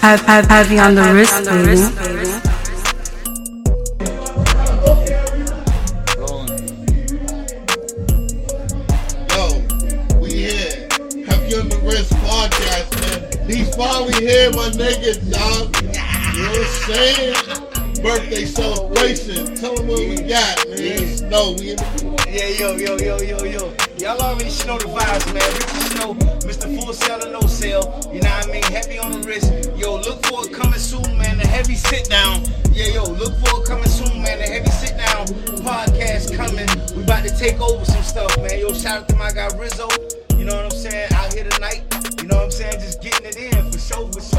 Have, have, heavy on the wrist, baby. Yo, we here. Heavy on the wrist podcast, man. He's finally here, my nigga, dog. You know what I'm saying? Birthday celebration. Tell them what we got, man. Yeah. Snow, we in the Yeah, yo, yo, yo, yo, yo. Y'all already know the vibes, man. Richie Snow, Mr. Full Sale or No Sale. You know what I mean? Heavy on the wrist. Yo, look for it coming soon, man. The heavy sit down. Yeah, yo, look for it coming soon, man. The heavy sit down podcast coming. We about to take over some stuff, man. Yo, shout out to my guy Rizzo. You know what I'm saying? Out here tonight. You know what I'm saying? Just getting it in for show for. What's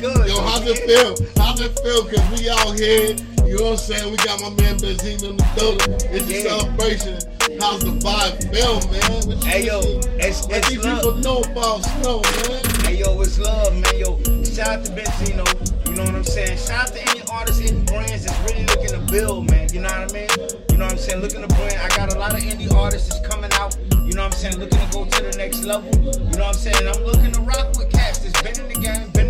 good? Yo, how's it feel? How's it feel? Cause we out here, you know what I'm saying? We got my man Benzino in the building. It's a Yeah. celebration. How's the vibe feel, man? What Hey, yo, it's- it's these love. people know about Snow, man. Hey yo, it's love, man. Yo, shout out to Benzino. You know what I'm saying? Shout out to any artists, any brands that's really looking to build, man. You know what I mean? You know what I'm saying? Looking to brand. I got a lot of indie artists that's coming out. You know what I'm saying? Looking to go to the next level. You know what I'm saying? I'm looking to rock with cats that's been in the game, been in the industry.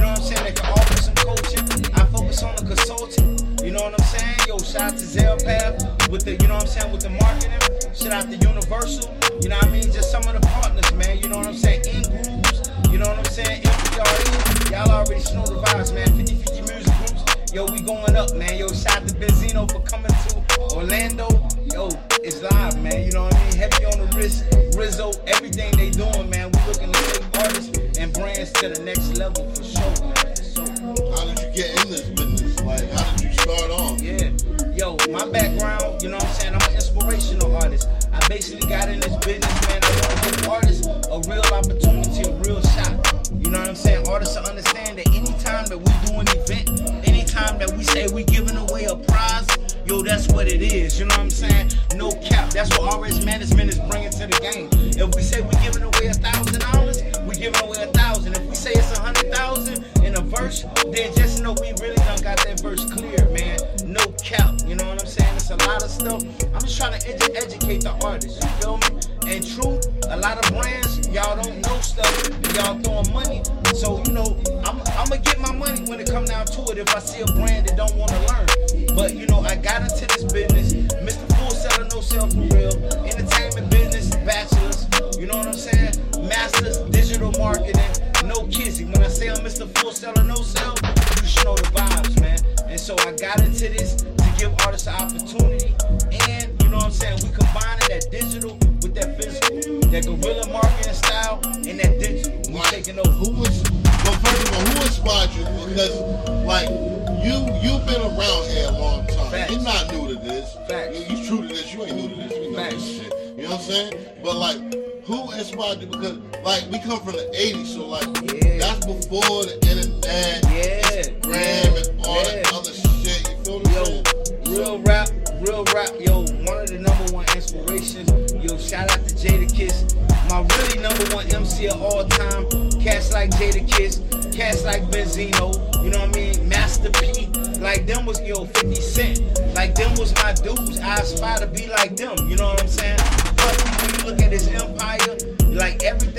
You know what I'm saying? They can offer some coaching. I focus on the consulting. You know what I'm saying? Yo, shout out to Zelpath with the, you know what I'm saying, with the marketing. Shout out to Universal. You know what I mean? Just some of the partners, man. You know what I'm saying? INgrooves. You know what I'm saying? MPRE. Y'all already know the vibes, man. 50-50 music groups. Yo, we going up, man. Yo, shout out to Benzino for coming to Orlando. My background, you know what I'm saying? I'm an inspirational artist. I basically got in this business, man. I want to give artists a real opportunity, a real shot. You know what I'm saying? Artists to understand that anytime that we do an event, anytime that we say we giving away a prize, yo, that's what it is. You know what I'm saying? No cap. That's what RS management is bringing to the game. If we say we giving away a thousand dollars, we giving away a thousand. If we say it's a hundred thousand in a verse, then just know we really done got that verse a lot of stuff. I'm just trying to edu- educate the artists. You feel me? And true, a lot of brands, y'all don't know stuff, and y'all throwing money. So you know, I'm, I'm gonna get my money when it come down to it. If I see a brand that don't want to learn, but you know, I got into this business, Mr. Full Seller, no sell for real, entertainment business, bachelors. You know what I'm saying? Masters, digital marketing, no kissing. When I say I'm Mr. Full Seller, no sell, you should know the vibes, man. And so I got into this give artists an opportunity, and you know what I'm saying? We combining that digital with that physical, that guerrilla marketing style, and that digital. We Like, taking over. Who was? Well, first of all, who inspired you? Because, like, you you've been around here a long time. Facts. You're not new to this. Facts. You, you true to this. You ain't new to this. You know Facts. this shit. You know what I'm saying? But like, who inspired you? Because like we come from the '80s, so like Yeah. that's before the internet, Yeah, Instagram, and shout out to Jadakiss. My really number one MC of all time. Cats like Jadakiss, cats like Benzino, you know what I mean? Master P. Like them was yo 50 Cent. Like them was my dudes. I aspire to be like them, you know what I'm saying? Plus when you look at his empire, like everything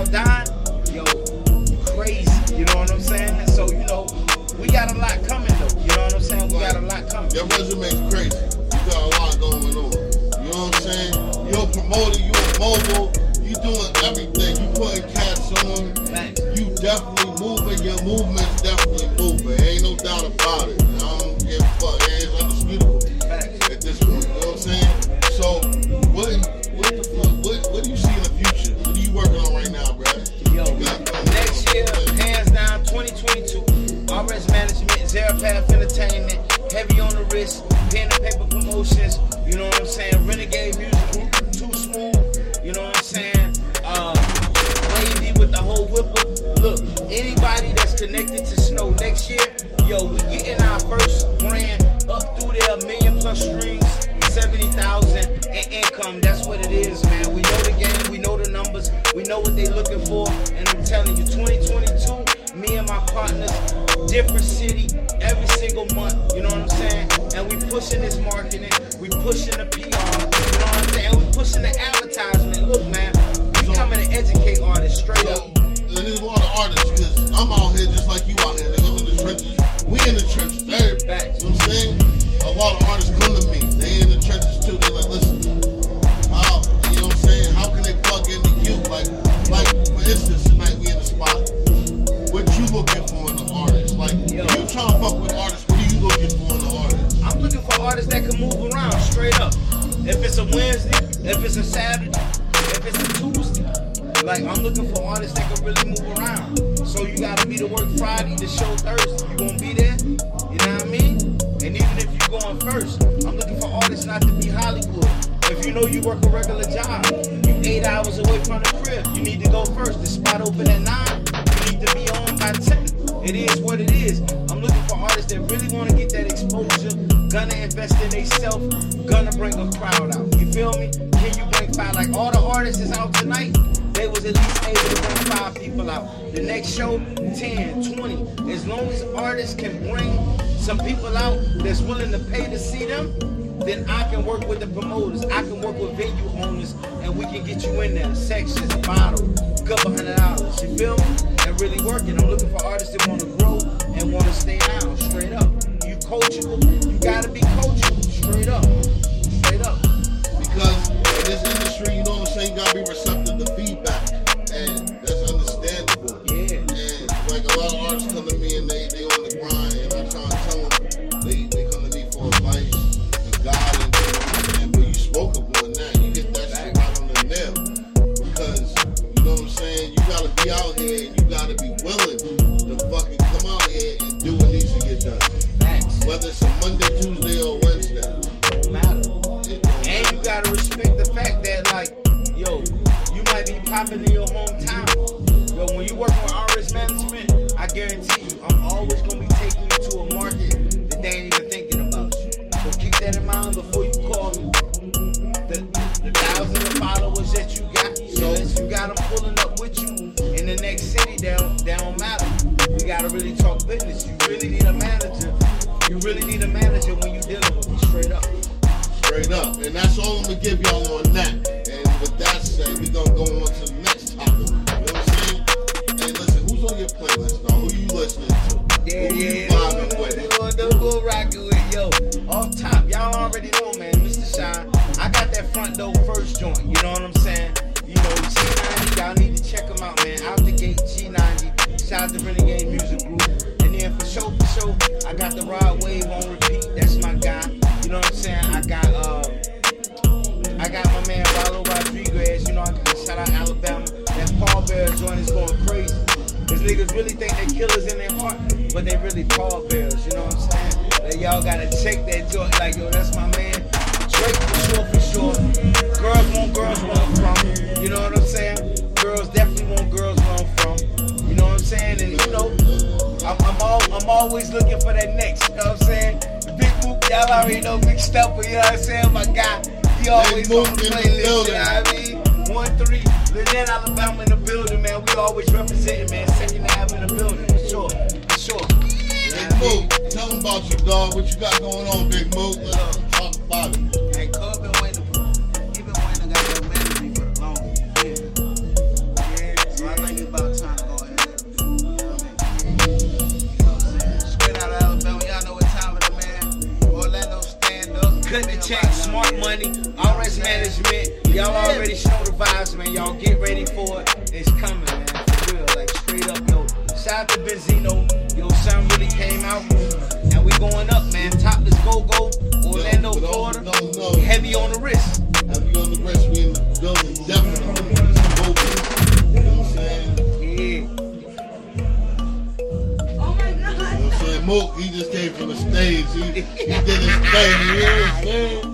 without dying, yo, crazy. You know what I'm saying? So you know, we got a lot coming though. You know what I'm saying? We got a lot coming. Your resume's yo, we getting our first brand up through there, million plus streams, 70,000 in income. That's what it is, man. We know the game, we know the numbers, we know what they looking for, and I'm telling you, 2022, me and my partners, different city, every single month. You know what I'm saying? And we pushing this marketing, we pushing the PR. You know what I'm saying? And We pushing the advertisement. Look, man, we coming to educate artists straight up. And there's a lot of artists, because I'm out here just like you out here. Nigga, I'm in trenches. We in the trenches. Very Facts. You know what I'm saying? A lot of artists gotta be to work Friday, the show Thursday. You gonna be there? You know what I mean? And even if you're going first, I'm looking for artists not to be Hollywood. If you know you work a regular job, you eight hours away from the crib, you need to go first. The spot open at nine, you need to be on by ten. It is what it is. I'm looking for artists that really want to get that exposure, gonna invest in themselves, gonna bring a crowd out. You feel me? Can you bring five? Like all the artists is out tonight, they was at least able to bring five people out. The next show, 10, 20. As long as artists can bring some people out that's willing to pay to see them, then I can work with the promoters. I can work with venue owners, and we can get you in there. Sections, bottle, couple hundred dollars. You feel me? Really working. I'm looking for artists that want to grow and want to stay down. Straight up. You coachable. You gotta be coachable. Straight up. Straight up. Because in this industry, you know what I'm saying, you gotta be receptive to feedback. Popping in your hometown. Yo, when you work with RS Management, I guarantee you, I'm always gonna be taking you to a market that they ain't even thinking about you. So keep that in mind before you call me. The, the thousands of followers that you got, so if you got them pulling up with you in the next city, they don't, they don't matter. We gotta really talk business. You really need a manager. You really need a manager when you dealing with me straight up. Straight up. And that's all I'm gonna give y'all on that. With that said, we gonna go on to the next topic. You know what I'm saying? Hey, listen, who's on your playlist, dog? Who you listening to? Yeah, Who yeah, you yeah. vibing with? Don't, don't go rocking with yo. Off top, y'all already know, man. Mr. Shine, I got that front door first joint. You know niggas really think they killers in their heart, but they really Paul Bears. You know what I'm saying? That y'all gotta check that joint. Like yo, that's my man. Drake for sure, for sure. Girls want girls I'm from. You know what I'm saying? Girls definitely want girls I'm from. You know what I'm saying? And you know, I'm, I'm, all, I'm always looking for that next. You know what I'm saying? Big Mook, y'all already know Big Stepper. You know what I'm saying? My guy, he always on the playlist. You know what I mean? One three, Lanett, Alabama in the building, man. We always representing, man. About you, dog. What you got going on, Big Mook? Let us talk about it. Hey, Cub been waiting for, he been waiting to got that management for the longest. Yeah. Yeah, so I think it's about time to go ahead. You know what You know what I'm saying? Straight out of Alabama, y'all know what time it is, man. Orlando stand up. Cut the check, smart money, RS management. Y'all already know the vibes, man. Y'all get ready for it. It's coming, man. For real, like straight up, yo. Shout out to Benzino. Yo, son really came out. And we going up, man. Topless go go. Orlando, for Florida. who don't Heavy on the wrist. have you on the rest? We in the building, definitely. You know what I'm saying? Yeah. Oh my You know god. what I'm saying? Mook, he just came from the stage. He, he did his thing. You know what I'm saying?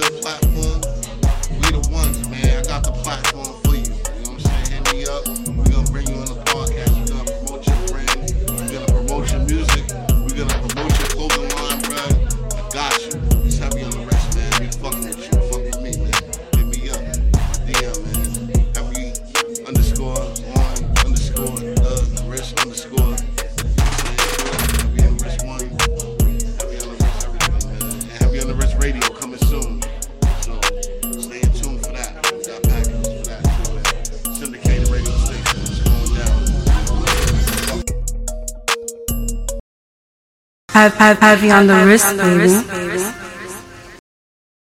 good platform. We the ones, man. I got the platform have, have, have you on the wrist, baby.